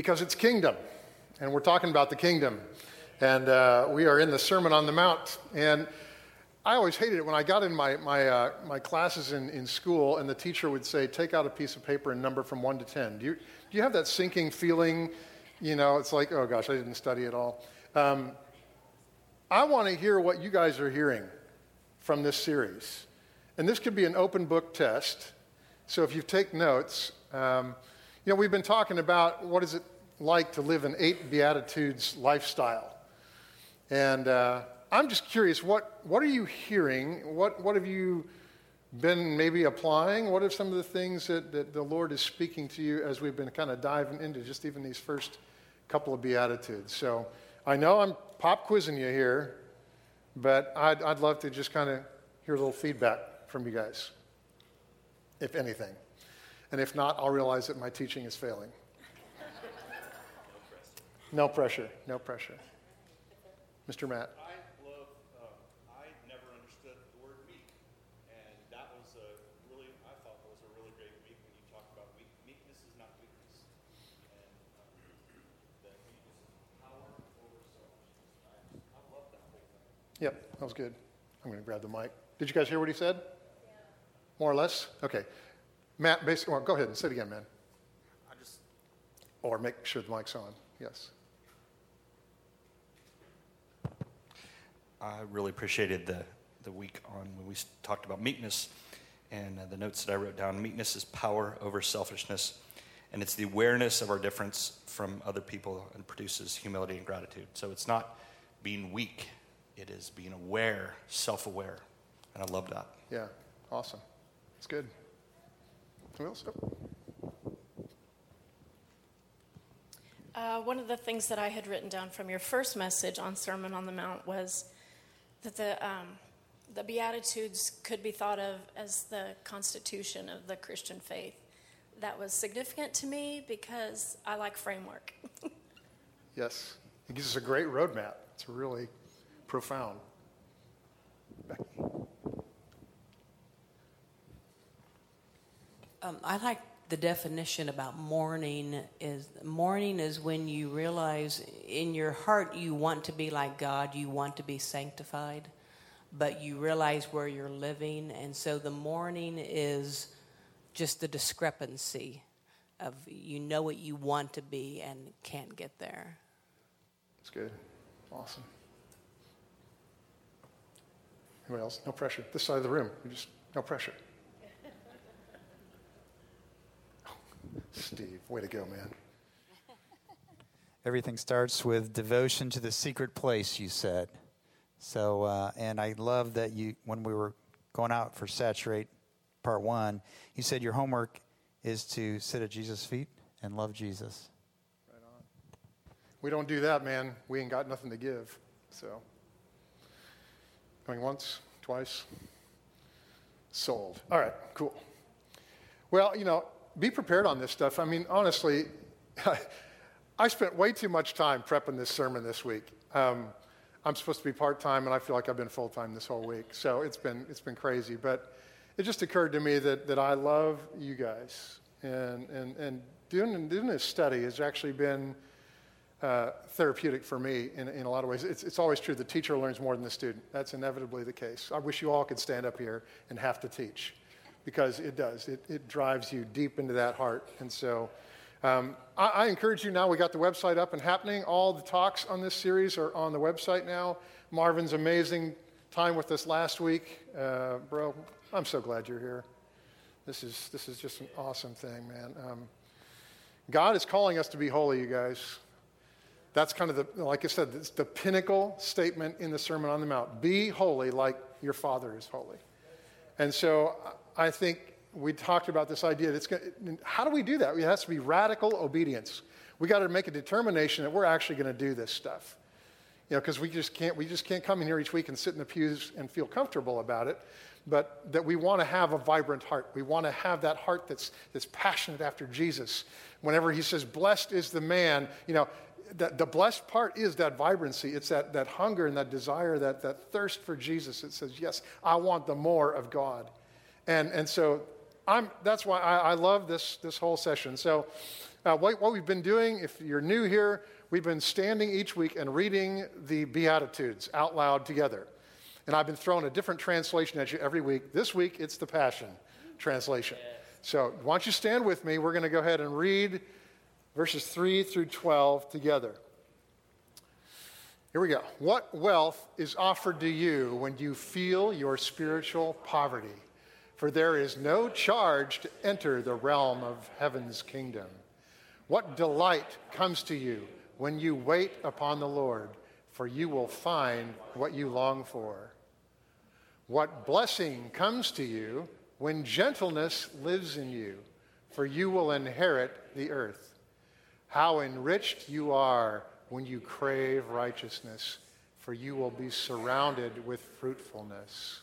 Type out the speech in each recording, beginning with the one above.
because it's kingdom. And we're talking about the kingdom. And uh, we are in the Sermon on the Mount. And I always hated it when I got in my, my, uh, my classes in, in school and the teacher would say, take out a piece of paper and number from 1 to 10. Do you, do you have that sinking feeling? You know, it's like, oh gosh, I didn't study at all. Um, I want to hear what you guys are hearing from this series. And this could be an open book test. So if you take notes, um, you know, we've been talking about what is it like to live an eight Beatitudes lifestyle. And uh, I'm just curious, what, what are you hearing? What, what have you been maybe applying? What are some of the things that, that the Lord is speaking to you as we've been kind of diving into just even these first couple of Beatitudes? So I know I'm pop quizzing you here, but I'd, I'd love to just kind of hear a little feedback from you guys, if anything. And if not, I'll realize that my teaching is failing. No pressure, no pressure. Mr. Matt. I love, um, I never understood the word meek. And that was a really, I thought that was a really great week when you talk about weak, meekness is not weakness. And um, that meekness is power over selfishness. I, I love that whole thing. Yep, that was good. I'm going to grab the mic. Did you guys hear what he said? Yeah. More or less? Okay. Matt, basically, well, go ahead and say it again, man. I just. Or make sure the mic's on. Yes. I really appreciated the, the week on when we talked about meekness and uh, the notes that I wrote down. Meekness is power over selfishness, and it's the awareness of our difference from other people and produces humility and gratitude. So it's not being weak, it is being aware, self aware. And I love that. Yeah, awesome. It's good. Who else? Uh, one of the things that I had written down from your first message on Sermon on the Mount was that the, um, the Beatitudes could be thought of as the constitution of the Christian faith. That was significant to me because I like framework. yes, it gives us a great roadmap. It's really profound. Becky. Um, I like the definition about mourning is mourning is when you realize in your heart you want to be like God, you want to be sanctified, but you realize where you're living, and so the mourning is just the discrepancy of you know what you want to be and can't get there. That's good. Awesome. Anybody else? No pressure. This side of the room, just no pressure. Steve, way to go, man. Everything starts with devotion to the secret place, you said. So, uh, and I love that you, when we were going out for Saturate Part One, you said your homework is to sit at Jesus' feet and love Jesus. Right on. We don't do that, man. We ain't got nothing to give. So. Going once, twice? Sold. All right, cool. Well, you know, be prepared on this stuff. I mean, honestly, I spent way too much time prepping this sermon this week. Um, I'm supposed to be part time, and I feel like I've been full time this whole week. So it's been it's been crazy. But it just occurred to me that that I love you guys, and and and doing doing this study has actually been uh, therapeutic for me in, in a lot of ways. It's, it's always true the teacher learns more than the student. That's inevitably the case. I wish you all could stand up here and have to teach because it does. It, it drives you deep into that heart. And so um, I, I, encourage you now, we got the website up and happening. All the talks on this series are on the website now. Marvin's amazing time with us last week. Uh, bro, I'm so glad you're here. This is, this is just an awesome thing, man. Um, God is calling us to be holy, you guys. That's kind of the, like I said, it's the pinnacle statement in the Sermon on the Mount. Be holy like your Father is holy. And so I think we talked about this idea. That's gonna, how do we do that? It has to be radical obedience. We got to make a determination that we're actually going to do this stuff. You know, because we just can't we just can't come in here each week and sit in the pews and feel comfortable about it. But that we want to have a vibrant heart. We want to have that heart that's that's passionate after Jesus. Whenever he says, "Blessed is the man," you know, the, the blessed part is that vibrancy. It's that, that hunger and that desire, that, that thirst for Jesus. It says, Yes, I want the more of God. And, and so I'm, that's why I, I love this, this whole session. So Uh, what, what we've been doing, if you're new here, we've been standing each week and reading the Beatitudes out loud together. And I've been throwing a different translation at you every week. This week, it's the Passion Translation. So, why don't you stand with me? We're going to go ahead and read verses 3 through 12 together. Here we go. What wealth is offered to you when you feel your spiritual poverty? For there is no charge to enter the realm of heaven's kingdom. What delight comes to you when you wait upon the Lord, for you will find what you long for. What blessing comes to you when gentleness lives in you, for you will inherit the earth. How enriched you are when you crave righteousness, for you will be surrounded with fruitfulness.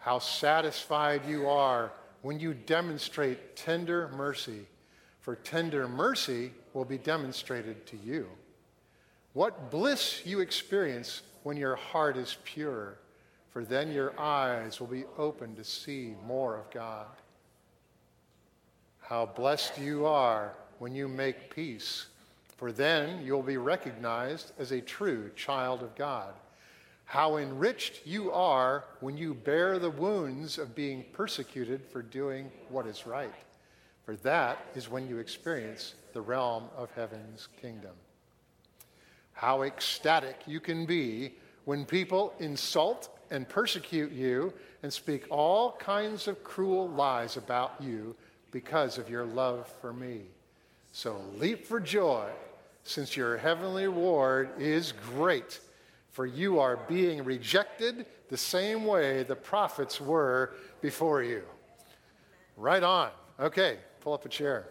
How satisfied you are when you demonstrate tender mercy, for tender mercy will be demonstrated to you. What bliss you experience when your heart is pure, for then your eyes will be open to see more of God. How blessed you are when you make peace for then you'll be recognized as a true child of God. How enriched you are when you bear the wounds of being persecuted for doing what is right. For that is when you experience the realm of heaven's kingdom. How ecstatic you can be when people insult and persecute you and speak all kinds of cruel lies about you because of your love for me. So leap for joy since your heavenly reward is great. For you are being rejected the same way the prophets were before you. Right on. Okay, pull up a chair.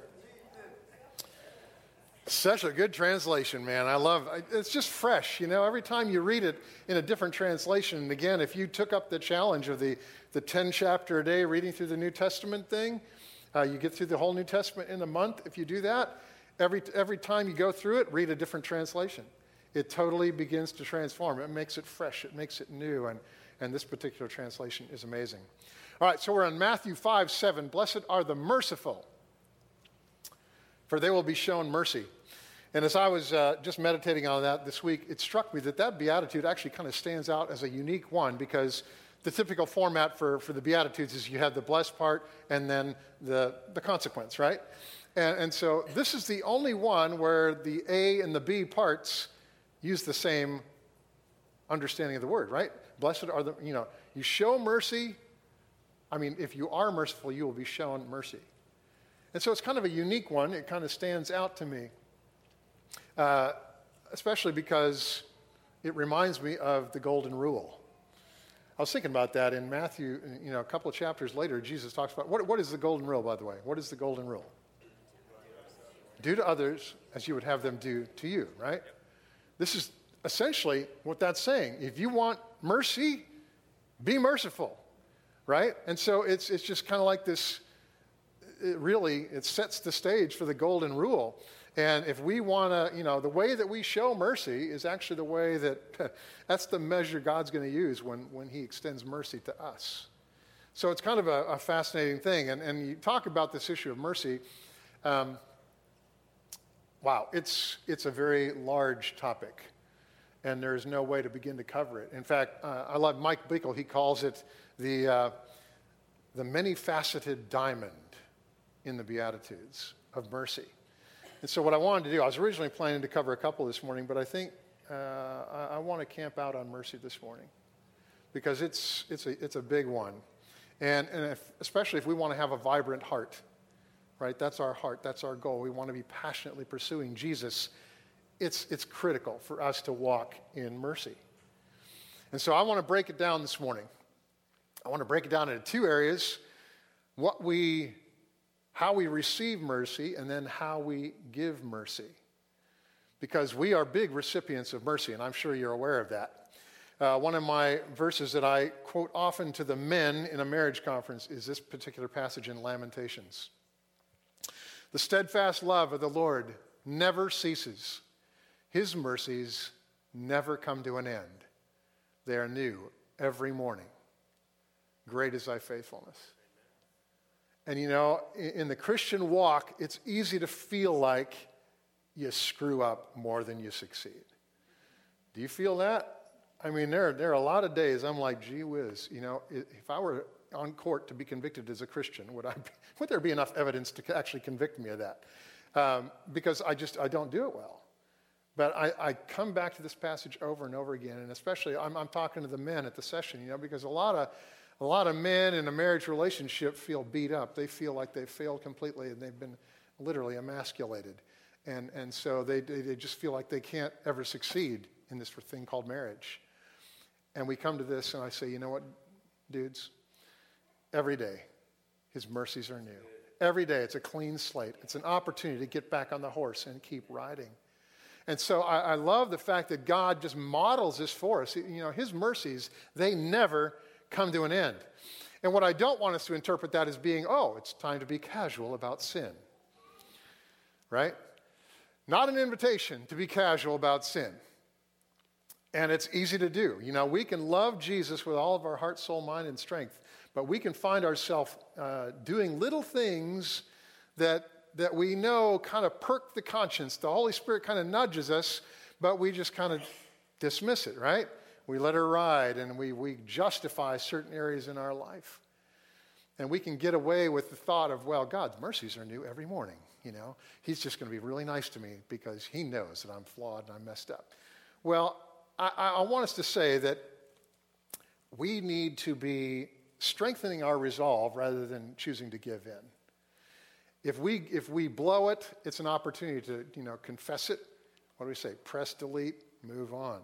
Such a good translation, man. I love it's just fresh, you know. Every time you read it in a different translation, and again, if you took up the challenge of the, the 10 chapter a day reading through the New Testament thing, uh, you get through the whole New Testament in a month. If you do that, Every, every time you go through it, read a different translation. It totally begins to transform. It makes it fresh, it makes it new, and, and this particular translation is amazing. All right, so we're on Matthew 5 7. Blessed are the merciful, for they will be shown mercy. And as I was uh, just meditating on that this week, it struck me that that beatitude actually kind of stands out as a unique one because the typical format for, for the beatitudes is you have the blessed part and then the, the consequence, right? And, and so this is the only one where the A and the B parts use the same understanding of the word, right? Blessed are the, you know, you show mercy. I mean, if you are merciful, you will be shown mercy. And so it's kind of a unique one. It kind of stands out to me, uh, especially because it reminds me of the golden rule. I was thinking about that in Matthew, you know, a couple of chapters later, Jesus talks about what, what is the golden rule, by the way? What is the golden rule? Do to others as you would have them do to you, right? This is essentially what that's saying. If you want mercy, be merciful, right? And so it's, it's just kind of like this, it really, it sets the stage for the golden rule. And if we want to, you know, the way that we show mercy is actually the way that, that's the measure God's going to use when, when He extends mercy to us. So it's kind of a, a fascinating thing. And, and you talk about this issue of mercy. Um, wow, it's, it's a very large topic, and there's no way to begin to cover it. In fact, uh, I love Mike Bickle, he calls it the, uh, the many faceted diamond in the Beatitudes of mercy. And so, what I wanted to do, I was originally planning to cover a couple this morning, but I think uh, I, I want to camp out on mercy this morning because it's, it's, a, it's a big one. And, and if, especially if we want to have a vibrant heart right? That's our heart, that's our goal. We want to be passionately pursuing Jesus. It's, it's critical for us to walk in mercy. And so I want to break it down this morning. I want to break it down into two areas what we, how we receive mercy, and then how we give mercy. Because we are big recipients of mercy, and I'm sure you're aware of that. Uh, one of my verses that I quote often to the men in a marriage conference is this particular passage in Lamentations. The steadfast love of the Lord never ceases, His mercies never come to an end. They are new every morning. Great is thy faithfulness. And you know, in the Christian walk, it's easy to feel like you screw up more than you succeed. Do you feel that? I mean, there, there are a lot of days I'm like, gee whiz, you know, if I were on court to be convicted as a Christian, would, I be, would there be enough evidence to actually convict me of that? Um, because I just, I don't do it well. But I, I, come back to this passage over and over again, and especially I'm, I'm talking to the men at the session, you know, because a lot of a lot of men in a marriage relationship feel beat up. They feel like they've failed completely and they've been literally emasculated. And, and so they, they, they just feel like they can't ever succeed in this thing called marriage. And we come to this, and I say, you know what, dudes? Every day, his mercies are new. Every day, it's a clean slate. It's an opportunity to get back on the horse and keep riding. And so I, I love the fact that God just models this for us. You know, his mercies, they never come to an end. And what I don't want us to interpret that as being, oh, it's time to be casual about sin. Right? Not an invitation to be casual about sin. And it's easy to do. You know, we can love Jesus with all of our heart, soul, mind, and strength, but we can find ourselves uh, doing little things that, that we know kind of perk the conscience. The Holy Spirit kind of nudges us, but we just kind of dismiss it, right? We let her ride and we, we justify certain areas in our life. And we can get away with the thought of, well, God's mercies are new every morning. You know, He's just going to be really nice to me because He knows that I'm flawed and I'm messed up. Well, I, I want us to say that we need to be strengthening our resolve rather than choosing to give in. If we, if we blow it, it's an opportunity to you know, confess it. What do we say? Press delete, move on.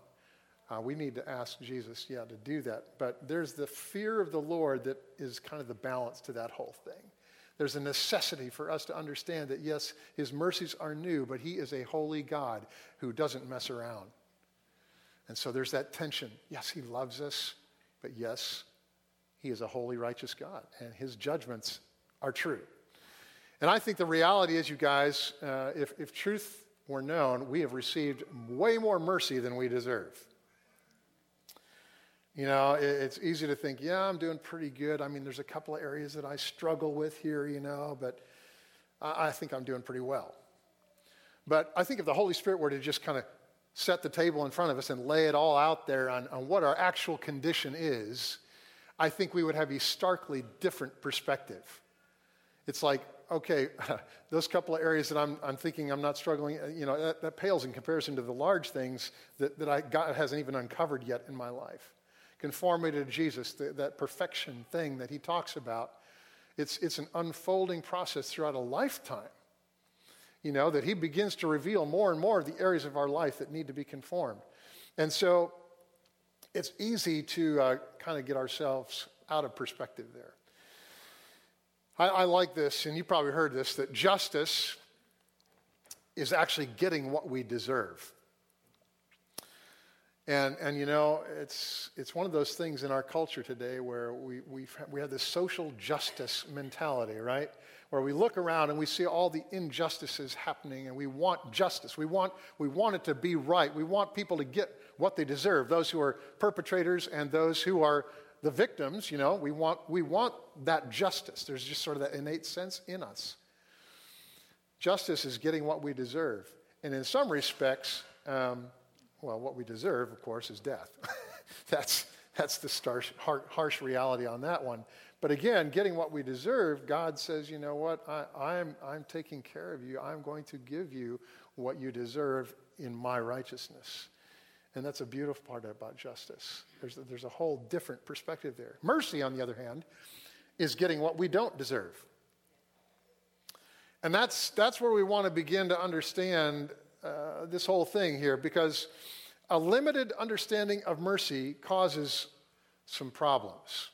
Uh, we need to ask Jesus, yeah, to do that. But there's the fear of the Lord that is kind of the balance to that whole thing. There's a necessity for us to understand that, yes, his mercies are new, but he is a holy God who doesn't mess around. And so there's that tension. Yes, he loves us, but yes, he is a holy, righteous God, and his judgments are true. And I think the reality is, you guys, uh, if, if truth were known, we have received way more mercy than we deserve. You know, it, it's easy to think, yeah, I'm doing pretty good. I mean, there's a couple of areas that I struggle with here, you know, but I, I think I'm doing pretty well. But I think if the Holy Spirit were to just kind of set the table in front of us and lay it all out there on, on what our actual condition is, I think we would have a starkly different perspective. It's like, okay, those couple of areas that I'm, I'm thinking I'm not struggling, uh, you know, that, that pales in comparison to the large things that, that I, God hasn't even uncovered yet in my life. Conformity to Jesus, the, that perfection thing that he talks about, it's, it's an unfolding process throughout a lifetime you know, that he begins to reveal more and more of the areas of our life that need to be conformed. And so it's easy to uh, kind of get ourselves out of perspective there. I, I like this, and you probably heard this, that justice is actually getting what we deserve. And, and you know, it's, it's one of those things in our culture today where we, we we have this social justice mentality, right? where we look around and we see all the injustices happening and we want justice. We want, we want it to be right. We want people to get what they deserve, those who are perpetrators and those who are the victims, you know, we want, we want that justice. There's just sort of that innate sense in us. Justice is getting what we deserve. And in some respects, um, well, what we deserve, of course, is death. that's, that's the starch, harsh reality on that one. But again, getting what we deserve, God says, you know what? I, I'm, I'm taking care of you. I'm going to give you what you deserve in my righteousness. And that's a beautiful part about justice. There's a, there's a whole different perspective there. Mercy, on the other hand, is getting what we don't deserve. And that's, that's where we want to begin to understand uh, this whole thing here because a limited understanding of mercy causes some problems.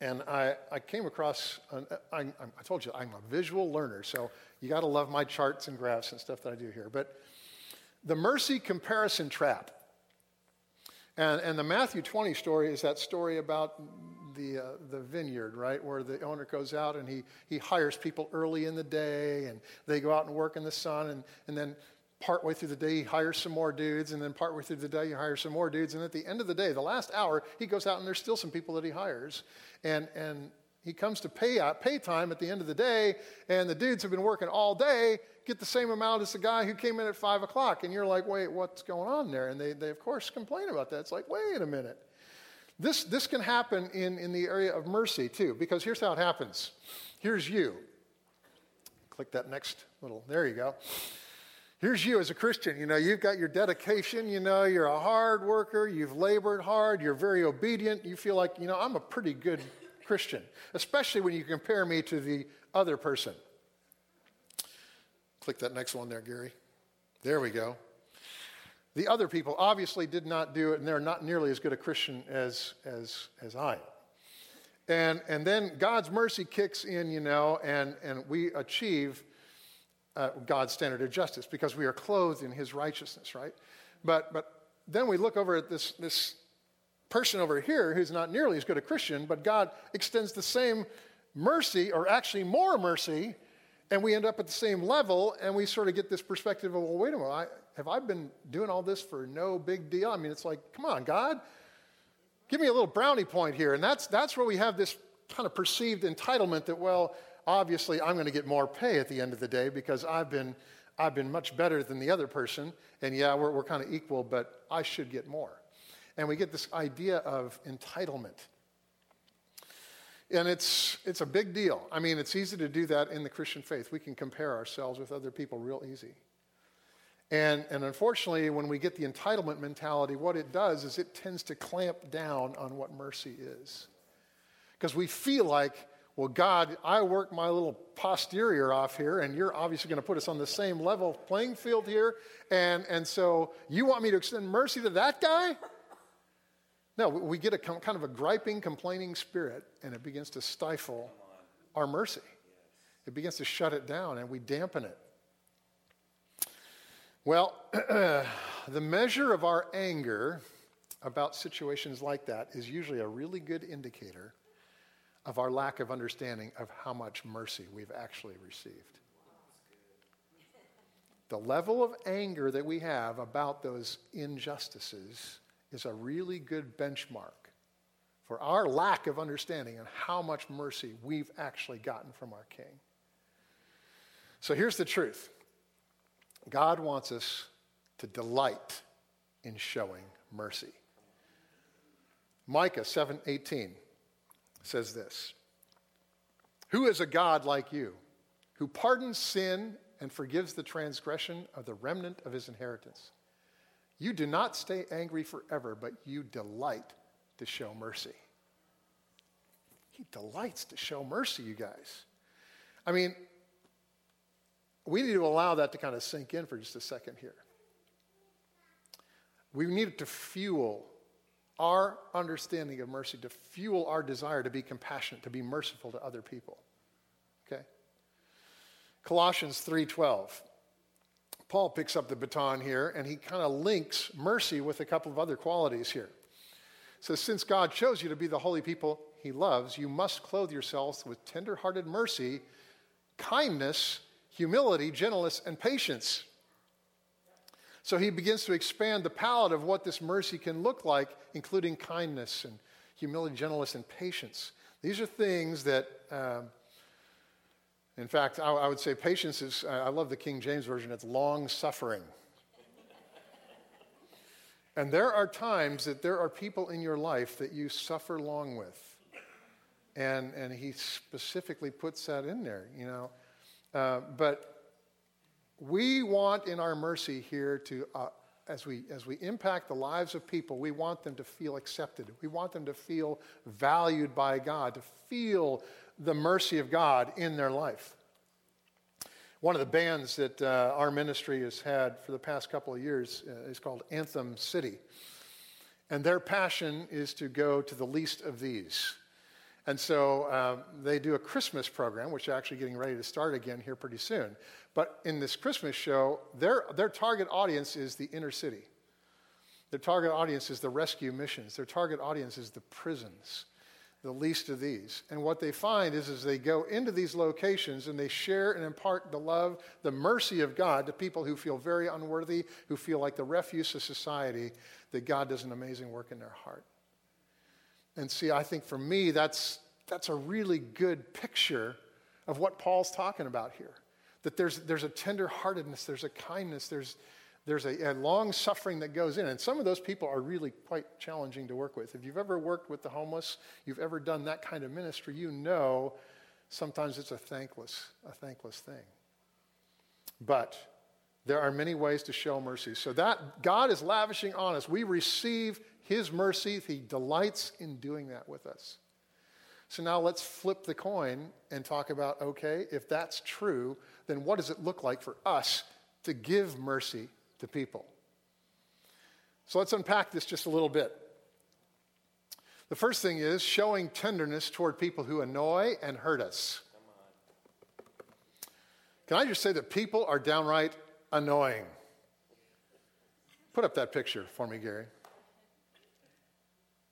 And I, I came across, an, I, I told you, I'm a visual learner, so you got to love my charts and graphs and stuff that I do here. But the mercy comparison trap. And, and the Matthew 20 story is that story about the, uh, the vineyard, right? Where the owner goes out and he, he hires people early in the day and they go out and work in the sun. And, and then partway through the day, he hires some more dudes. And then partway through the day, he hires some more dudes. And at the end of the day, the last hour, he goes out and there's still some people that he hires. And, and He comes to pay, out, pay time at the end of the day, and the dudes have been working all day get the same amount as the guy who came in at 5 o'clock. And you're like, wait, what's going on there? And they, they of course, complain about that. It's like, wait a minute. This, this can happen in, in the area of mercy, too, because here's how it happens. Here's you. Click that next little, there you go. Here's you as a Christian. You know, you've got your dedication. You know, you're a hard worker. You've labored hard. You're very obedient. You feel like, you know, I'm a pretty good Christian, especially when you compare me to the other person. Click that next one there, Gary. There we go. The other people obviously did not do it, and they're not nearly as good a Christian as, as, as I am. And, and then God's mercy kicks in, you know, and, and we achieve uh, God's standard of justice because we are clothed in his righteousness, right? But, but then we look over at this, this person over here who's not nearly as good a Christian, but God extends the same mercy, or actually more mercy, and we end up at the same level, and we sort of get this perspective of, well, wait a minute, I, have I been doing all this for no big deal? I mean, it's like, come on, God, give me a little brownie point here. And that's, that's where we have this kind of perceived entitlement that, well, obviously I'm going to get more pay at the end of the day because I've been, I've been much better than the other person. And yeah, we're, we're kind of equal, but I should get more. And we get this idea of entitlement. And it's, it's a big deal. I mean, it's easy to do that in the Christian faith. We can compare ourselves with other people real easy. And, and unfortunately, when we get the entitlement mentality, what it does is it tends to clamp down on what mercy is. Because we feel like, well, God, I work my little posterior off here, and you're obviously going to put us on the same level playing field here. And, and so you want me to extend mercy to that guy? No, we get a kind of a griping, complaining spirit, and it begins to stifle our mercy. It begins to shut it down, and we dampen it. Well, the measure of our anger about situations like that is usually a really good indicator of our lack of understanding of how much mercy we've actually received. The level of anger that we have about those injustices is a really good benchmark for our lack of understanding and how much mercy we've actually gotten from our King. So here's the truth God wants us to delight in showing mercy. Micah 7:18 says this. Who is a God like you, who pardons sin and forgives the transgression of the remnant of his inheritance? You do not stay angry forever, but you delight to show mercy. He delights to show mercy, you guys. I mean, we need to allow that to kind of sink in for just a second here. We need to fuel our understanding of mercy, to fuel our desire to be compassionate, to be merciful to other people. Okay? Colossians 3:12. Paul picks up the baton here and he kind of links mercy with a couple of other qualities here. So, since God chose you to be the holy people he loves, you must clothe yourselves with tender-hearted mercy, kindness, humility, gentleness, and patience. So he begins to expand the palette of what this mercy can look like, including kindness and humility, gentleness, and patience. These are things that um, in fact, I, I would say patience is, I love the King James Version, it's long suffering. and there are times that there are people in your life that you suffer long with. And, and he specifically puts that in there, you know. Uh, but we want in our mercy here to, uh, as, we, as we impact the lives of people, we want them to feel accepted. We want them to feel valued by God, to feel the mercy of God in their life. One of the bands that uh, our ministry has had for the past couple of years uh, is called Anthem City. And their passion is to go to the least of these. And so uh, they do a Christmas program, which is actually getting ready to start again here pretty soon. But in this Christmas show, their, their target audience is the inner city. Their target audience is the rescue missions. Their target audience is the prisons the least of these. And what they find is as they go into these locations and they share and impart the love, the mercy of God to people who feel very unworthy, who feel like the refuse of society, that God does an amazing work in their heart. And see, I think for me, that's, that's a really good picture of what Paul's talking about here. That there's, there's a tenderheartedness, there's a kindness, there's, there's a, a long suffering that goes in. And some of those people are really quite challenging to work with. If you've ever worked with the homeless, you've ever done that kind of ministry, you know sometimes it's a thankless, a thankless thing. But there are many ways to show mercy. So that God is lavishing on us. We receive his mercy. He delights in doing that with us. So now let's flip the coin and talk about okay, if that's true, then what does it look like for us to give mercy to people? So let's unpack this just a little bit. The first thing is showing tenderness toward people who annoy and hurt us. Can I just say that people are downright annoying? Put up that picture for me, Gary.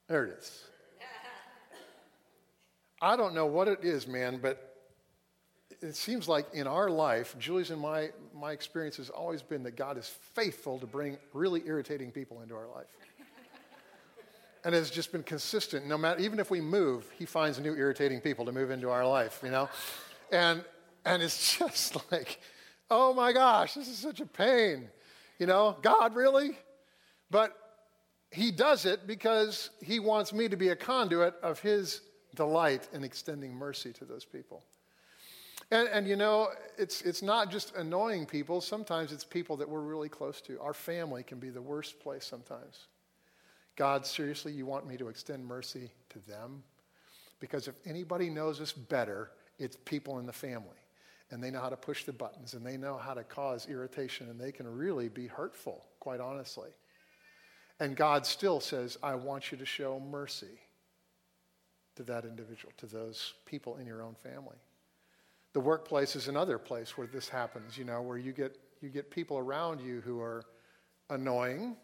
There it is. I don't know what it is, man, but it seems like in our life, Julie's and my, my experience has always been that God is faithful to bring really irritating people into our life. and has just been consistent. No matter, even if we move, he finds new irritating people to move into our life, you know? And, and it's just like, oh my gosh, this is such a pain. You know, God, really? But he does it because he wants me to be a conduit of his delight in extending mercy to those people. And, and, you know, it's, it's not just annoying people. Sometimes it's people that we're really close to. Our family can be the worst place sometimes. God, seriously, you want me to extend mercy to them? Because if anybody knows us better, it's people in the family. And they know how to push the buttons and they know how to cause irritation and they can really be hurtful, quite honestly. And God still says, I want you to show mercy to that individual, to those people in your own family. The workplace is another place where this happens, you know, where you get, you get people around you who are annoying,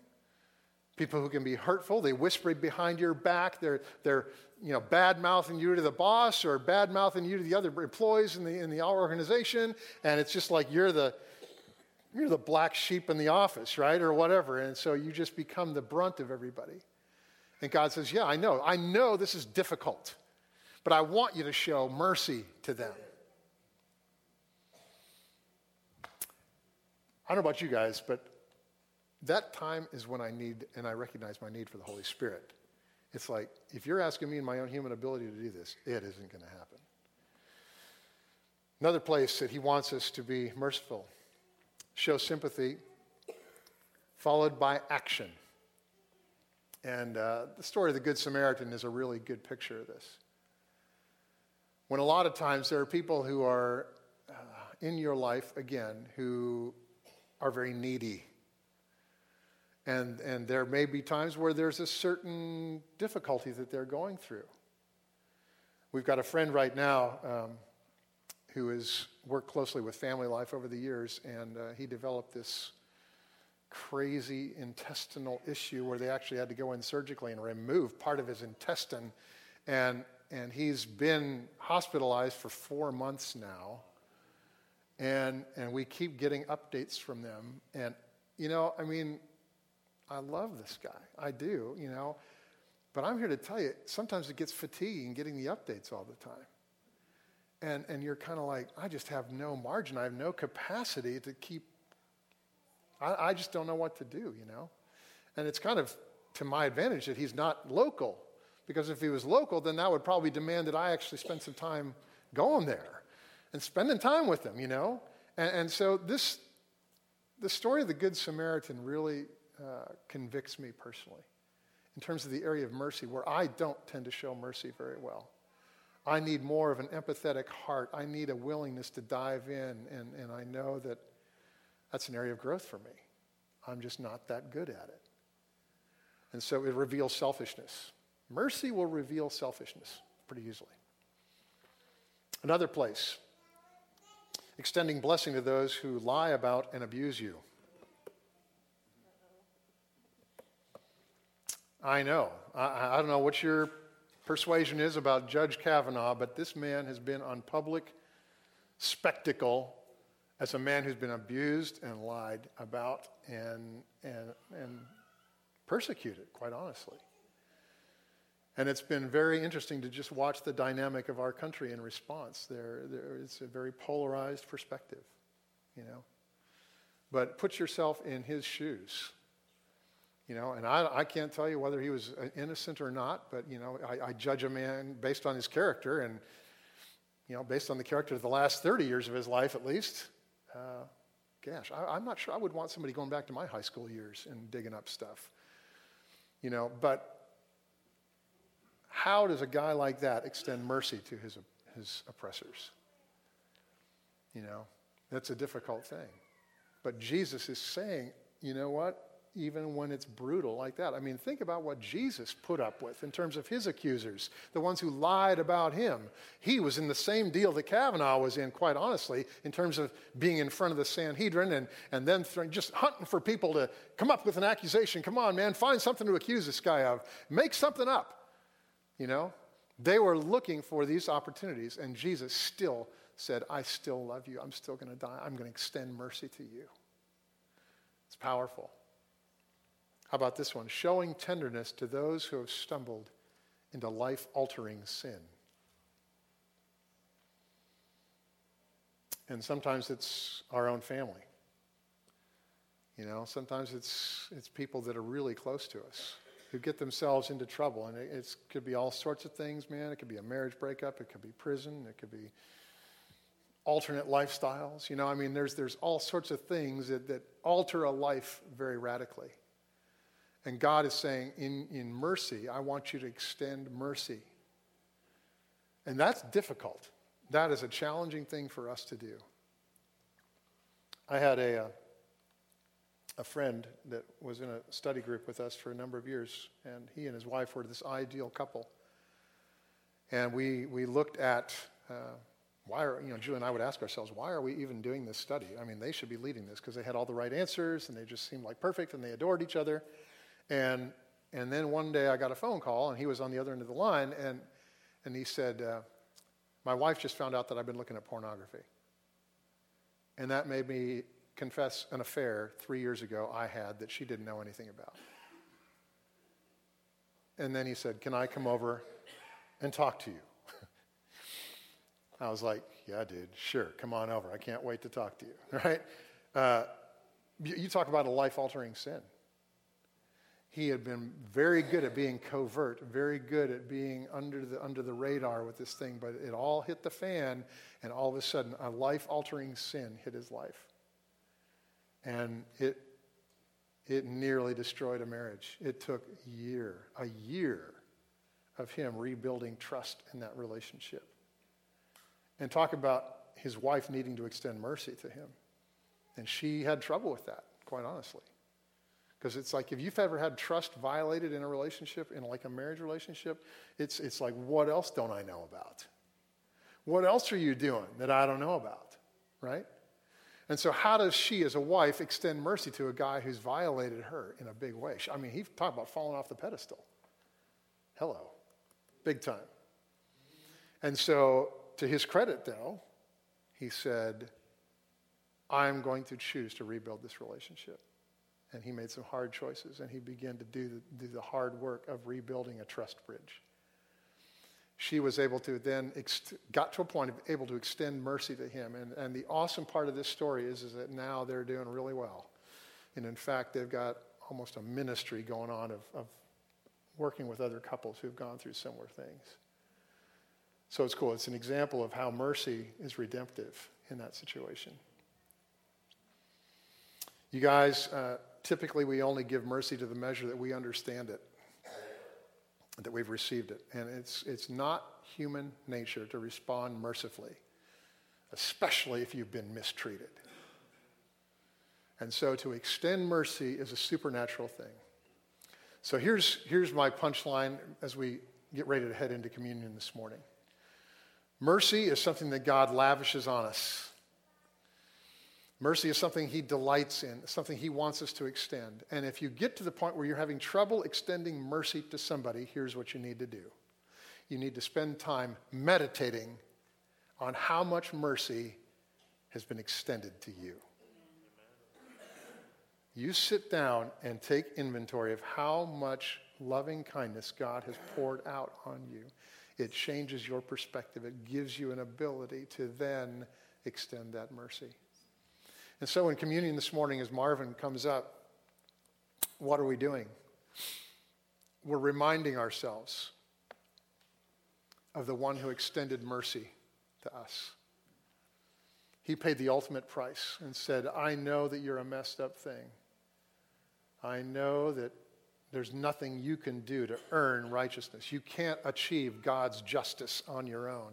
people who can be hurtful. They whisper behind your back. They're, they're you know, bad mouthing you to the boss or bad mouthing you to the other employees in the, in the organization. And it's just like you're the, you're the black sheep in the office, right? Or whatever. And so you just become the brunt of everybody. And God says, Yeah, I know. I know this is difficult, but I want you to show mercy to them. I don't know about you guys, but that time is when I need, and I recognize my need for the Holy Spirit. It's like, if you're asking me in my own human ability to do this, it isn't going to happen. Another place that he wants us to be merciful, show sympathy, followed by action. And uh, the story of the Good Samaritan is a really good picture of this. When a lot of times there are people who are uh, in your life, again, who are very needy. And, and there may be times where there's a certain difficulty that they're going through. We've got a friend right now um, who has worked closely with family life over the years, and uh, he developed this crazy intestinal issue where they actually had to go in surgically and remove part of his intestine. And, and he's been hospitalized for four months now. And, and we keep getting updates from them. And, you know, I mean, I love this guy. I do, you know. But I'm here to tell you, sometimes it gets fatiguing getting the updates all the time. And, and you're kind of like, I just have no margin. I have no capacity to keep I, I just don't know what to do, you know? And it's kind of to my advantage that he's not local, because if he was local, then that would probably demand that I actually spend some time going there and spending time with them, you know? And, and so this, the story of the Good Samaritan really uh, convicts me personally in terms of the area of mercy where I don't tend to show mercy very well. I need more of an empathetic heart. I need a willingness to dive in, and, and I know that that's an area of growth for me. I'm just not that good at it. And so it reveals selfishness. Mercy will reveal selfishness pretty easily. Another place, extending blessing to those who lie about and abuse you. I know. I, I, don't know what your persuasion is about Judge Kavanaugh, but this man has been on public spectacle as a man who's been abused and lied about and, and, and persecuted, quite honestly. And it's been very interesting to just watch the dynamic of our country in response. There, there, it's a very polarized perspective, you know. But put yourself in his shoes, you know. And I, I can't tell you whether he was innocent or not, but you know, I, I judge a man based on his character, and you know, based on the character of the last 30 years of his life, at least. Uh, gosh, I, I'm not sure I would want somebody going back to my high school years and digging up stuff, you know. But how does a guy like that extend mercy to his, his oppressors? You know, that's a difficult thing. But Jesus is saying, you know what? Even when it's brutal like that. I mean, think about what Jesus put up with in terms of his accusers, the ones who lied about him. He was in the same deal that Kavanaugh was in, quite honestly, in terms of being in front of the Sanhedrin and, and then th- just hunting for people to come up with an accusation. Come on, man, find something to accuse this guy of. Make something up. You know? They were looking for these opportunities, and Jesus still said, I still love you. I'm still going to die. I'm going to extend mercy to you. It's powerful. How about this one? Showing tenderness to those who have stumbled into life altering sin. And sometimes it's our own family. You know, sometimes it's, it's people that are really close to us who get themselves into trouble. And it could be all sorts of things, man. It could be a marriage breakup, it could be prison, it could be alternate lifestyles. You know, I mean, there's, there's all sorts of things that, that alter a life very radically. And God is saying, in, in mercy, I want you to extend mercy. And that's difficult. That is a challenging thing for us to do. I had a, uh, a friend that was in a study group with us for a number of years, and he and his wife were this ideal couple. And we, we looked at uh, why are, you know, Julie and I would ask ourselves, why are we even doing this study? I mean, they should be leading this because they had all the right answers and they just seemed like perfect and they adored each other. And, and then one day I got a phone call and he was on the other end of the line and, and he said, uh, My wife just found out that I've been looking at pornography. And that made me confess an affair three years ago I had that she didn't know anything about. And then he said, Can I come over and talk to you? I was like, Yeah, dude, sure, come on over. I can't wait to talk to you, right? Uh, you, talk about a life altering sin. He had been very good at being covert, very good at being under the, under the radar with this thing, but it all hit the fan, and all of a sudden, a life altering sin hit his life. And it, it nearly destroyed a marriage. It took a year, a year of him rebuilding trust in that relationship. And talk about his wife needing to extend mercy to him. And she had trouble with that, quite honestly. Because it's like if you've ever had trust violated in a relationship, in like a marriage relationship, it's, it's like, what else don't I know about? What else are you doing that I don't know about? Right? And so, how does she, as a wife, extend mercy to a guy who's violated her in a big way? I mean, he talked about falling off the pedestal. Hello. Big time. And so, to his credit, though, he said, I'm going to choose to rebuild this relationship. And he made some hard choices, and he began to do the, do the hard work of rebuilding a trust bridge she was able to then ex- got to a point of able to extend mercy to him. And, and the awesome part of this story is, is that now they're doing really well. And in fact they've got almost a ministry going on of, of working with other couples who've gone through similar things. So it's cool. It's an example of how mercy is redemptive in that situation. You guys uh, typically we only give mercy to the measure that we understand it that we've received it. And it's, it's not human nature to respond mercifully, especially if you've been mistreated. And so to extend mercy is a supernatural thing. So here's, here's my punchline as we get ready to head into communion this morning. Mercy is something that God lavishes on us. Mercy is something he delights in, something he wants us to extend. And if you get to the point where you're having trouble extending mercy to somebody, here's what you need to do you need to spend time meditating on how much mercy has been extended to you. You sit down and take inventory of how much loving kindness God has poured out on you. It changes your perspective. It gives you an ability to then extend that mercy. And so in communion this morning, as Marvin comes up, what are we doing? We're reminding ourselves of the one who extended mercy to us. He paid the ultimate price and said, I know that you're a messed up thing. I know that there's nothing you can do to earn righteousness. You can't achieve God's justice on your own.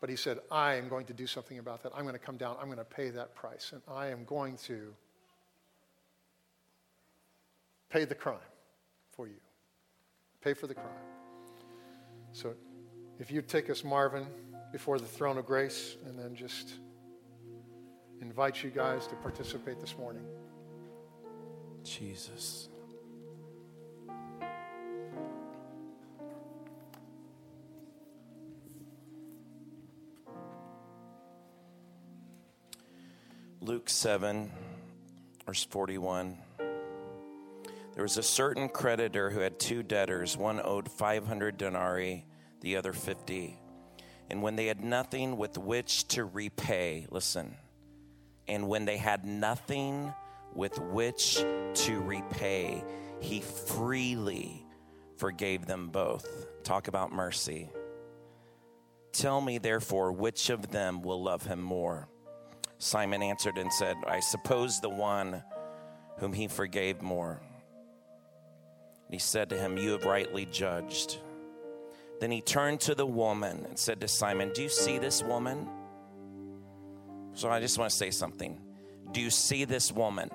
But he said, I am going to do something about that. I'm going to come down. I'm going to pay that price. And I am going to pay the crime for you. Pay for the crime. So if you take us, Marvin, before the throne of grace, and then just invite you guys to participate this morning. Jesus. Luke 7, verse 41. There was a certain creditor who had two debtors. One owed 500 denarii, the other 50. And when they had nothing with which to repay, listen, and when they had nothing with which to repay, he freely forgave them both. Talk about mercy. Tell me, therefore, which of them will love him more? Simon answered and said, I suppose the one whom he forgave more. And he said to him, You have rightly judged. Then he turned to the woman and said to Simon, Do you see this woman? So I just want to say something. Do you see this woman?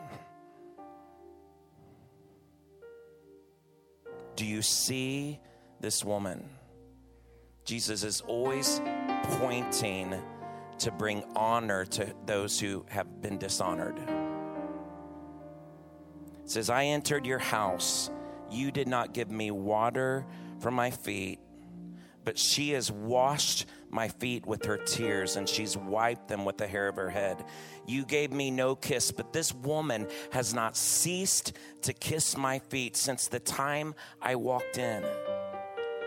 Do you see this woman? Jesus is always pointing to bring honor to those who have been dishonored. It says, I entered your house. You did not give me water for my feet, but she has washed my feet with her tears and she's wiped them with the hair of her head. You gave me no kiss, but this woman has not ceased to kiss my feet since the time I walked in.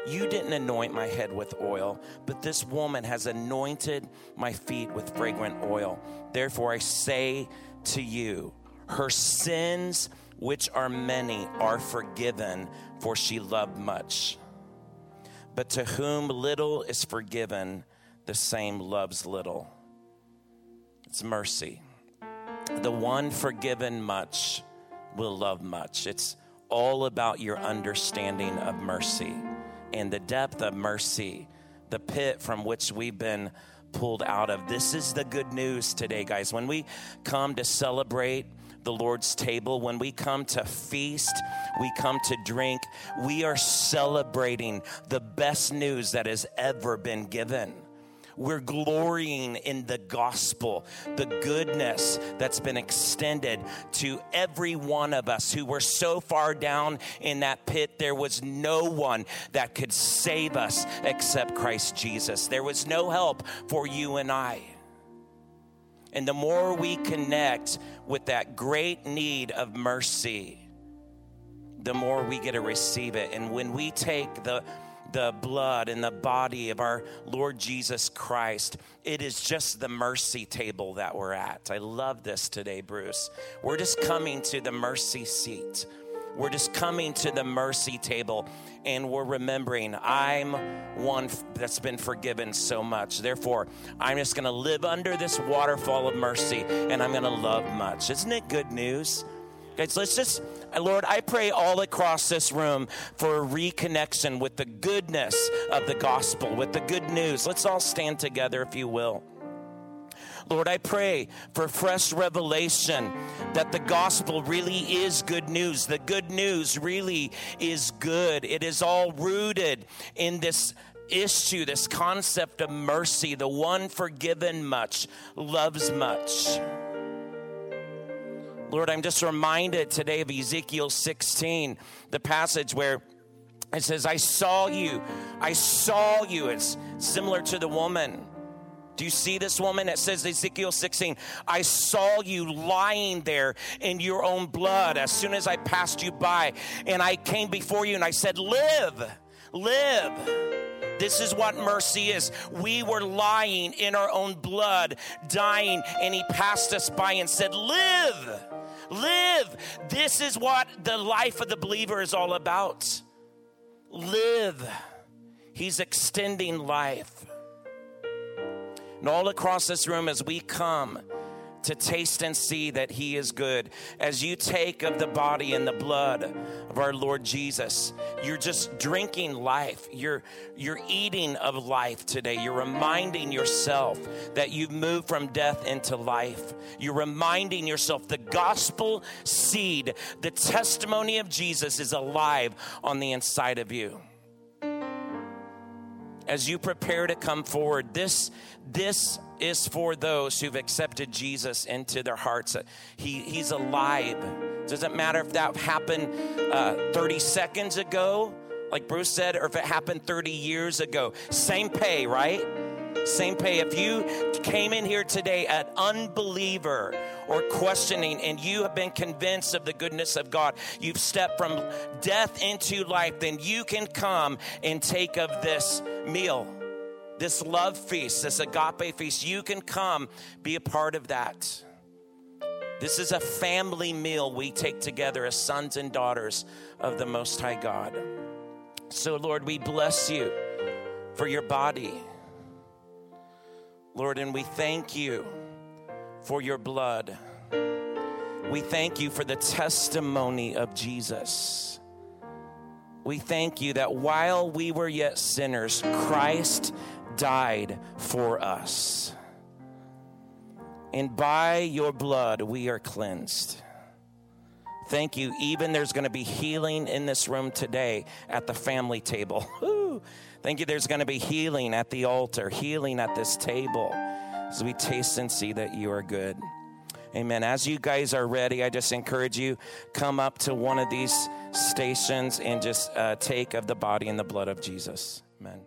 You didn't anoint my head with oil, but this woman has anointed my feet with fragrant oil. Therefore, I say to you, her sins, which are many, are forgiven, for she loved much. But to whom little is forgiven, the same loves little. It's mercy. The one forgiven much will love much. It's all about your understanding of mercy and the depth of mercy, the pit from which we've been pulled out of. This is the good news today, guys. When we come to celebrate the Lord's table, when we come to feast, we come to drink, we are celebrating the best news that has ever been given. We're glorying in the gospel, the goodness that's been extended to every one of us who were so far down in that pit, there was no one that could save us except Christ Jesus. There was no help for you and I. And the more we connect with that great need of mercy, the more we get to receive it. And when we take the the blood and the body of our Lord Jesus Christ. It is just the mercy table that we're at. I love this today, Bruce. We're just coming to the mercy seat. We're just coming to the mercy table and we're remembering I'm one that's been forgiven so much. Therefore, I'm just going to live under this waterfall of mercy and I'm going to love much. Isn't it good news? Guys, let's just, uh, Lord, I pray all across this room for a reconnection with the goodness of the gospel, with the good news. Let's all stand together, if you will. Lord, I pray for fresh revelation that the gospel really is good news. The good news really is good. It is all rooted in this issue, this concept of mercy. The one forgiven much loves much. Lord, I'm just reminded today of Ezekiel 16, the passage where it says, I saw you. I saw you. It's similar to the woman. Do you see this woman? It says Ezekiel 16, I saw you lying there in your own blood as soon as I passed you by. And I came before you and I said, Live, live. This is what mercy is. We were lying in our own blood, dying, and he passed us by and said, Live, live. This is what the life of the believer is all about. Live. He's extending life. And all across this room, as we come to taste and see that He is good, as you take of the body and the blood of our Lord Jesus, you're just drinking life. You're, you're eating of life today. You're reminding yourself that you've moved from death into life. You're reminding yourself the gospel seed, the testimony of Jesus is alive on the inside of you as you prepare to come forward this this is for those who've accepted jesus into their hearts. He, he's alive. Doesn't matter if that happened uh, 30 seconds ago like bruce said or if it happened 30 years ago. Same pay right same pay. If you came in here today an unbeliever or questioning and you have been convinced of the goodness of God, you've stepped from death into life, then you can come and take of this meal, this love feast, this agape feast. You can come be a part of that. This is a family meal we take together as sons and daughters of the Most High God. So, Lord, we bless you for your body. Lord, and we thank you for your blood. We thank you for the testimony of Jesus. We thank you that while we were yet sinners, Christ died for us. And by your blood, we are cleansed. Thank you. Even there's going to be healing in this room today at the family table. Thank you. There's going to be healing at the altar, healing at this table as we taste and see that you are good. Amen. As you guys are ready, I just encourage you come up to one of these stations and just uh, take of the body and the blood of Jesus. Amen.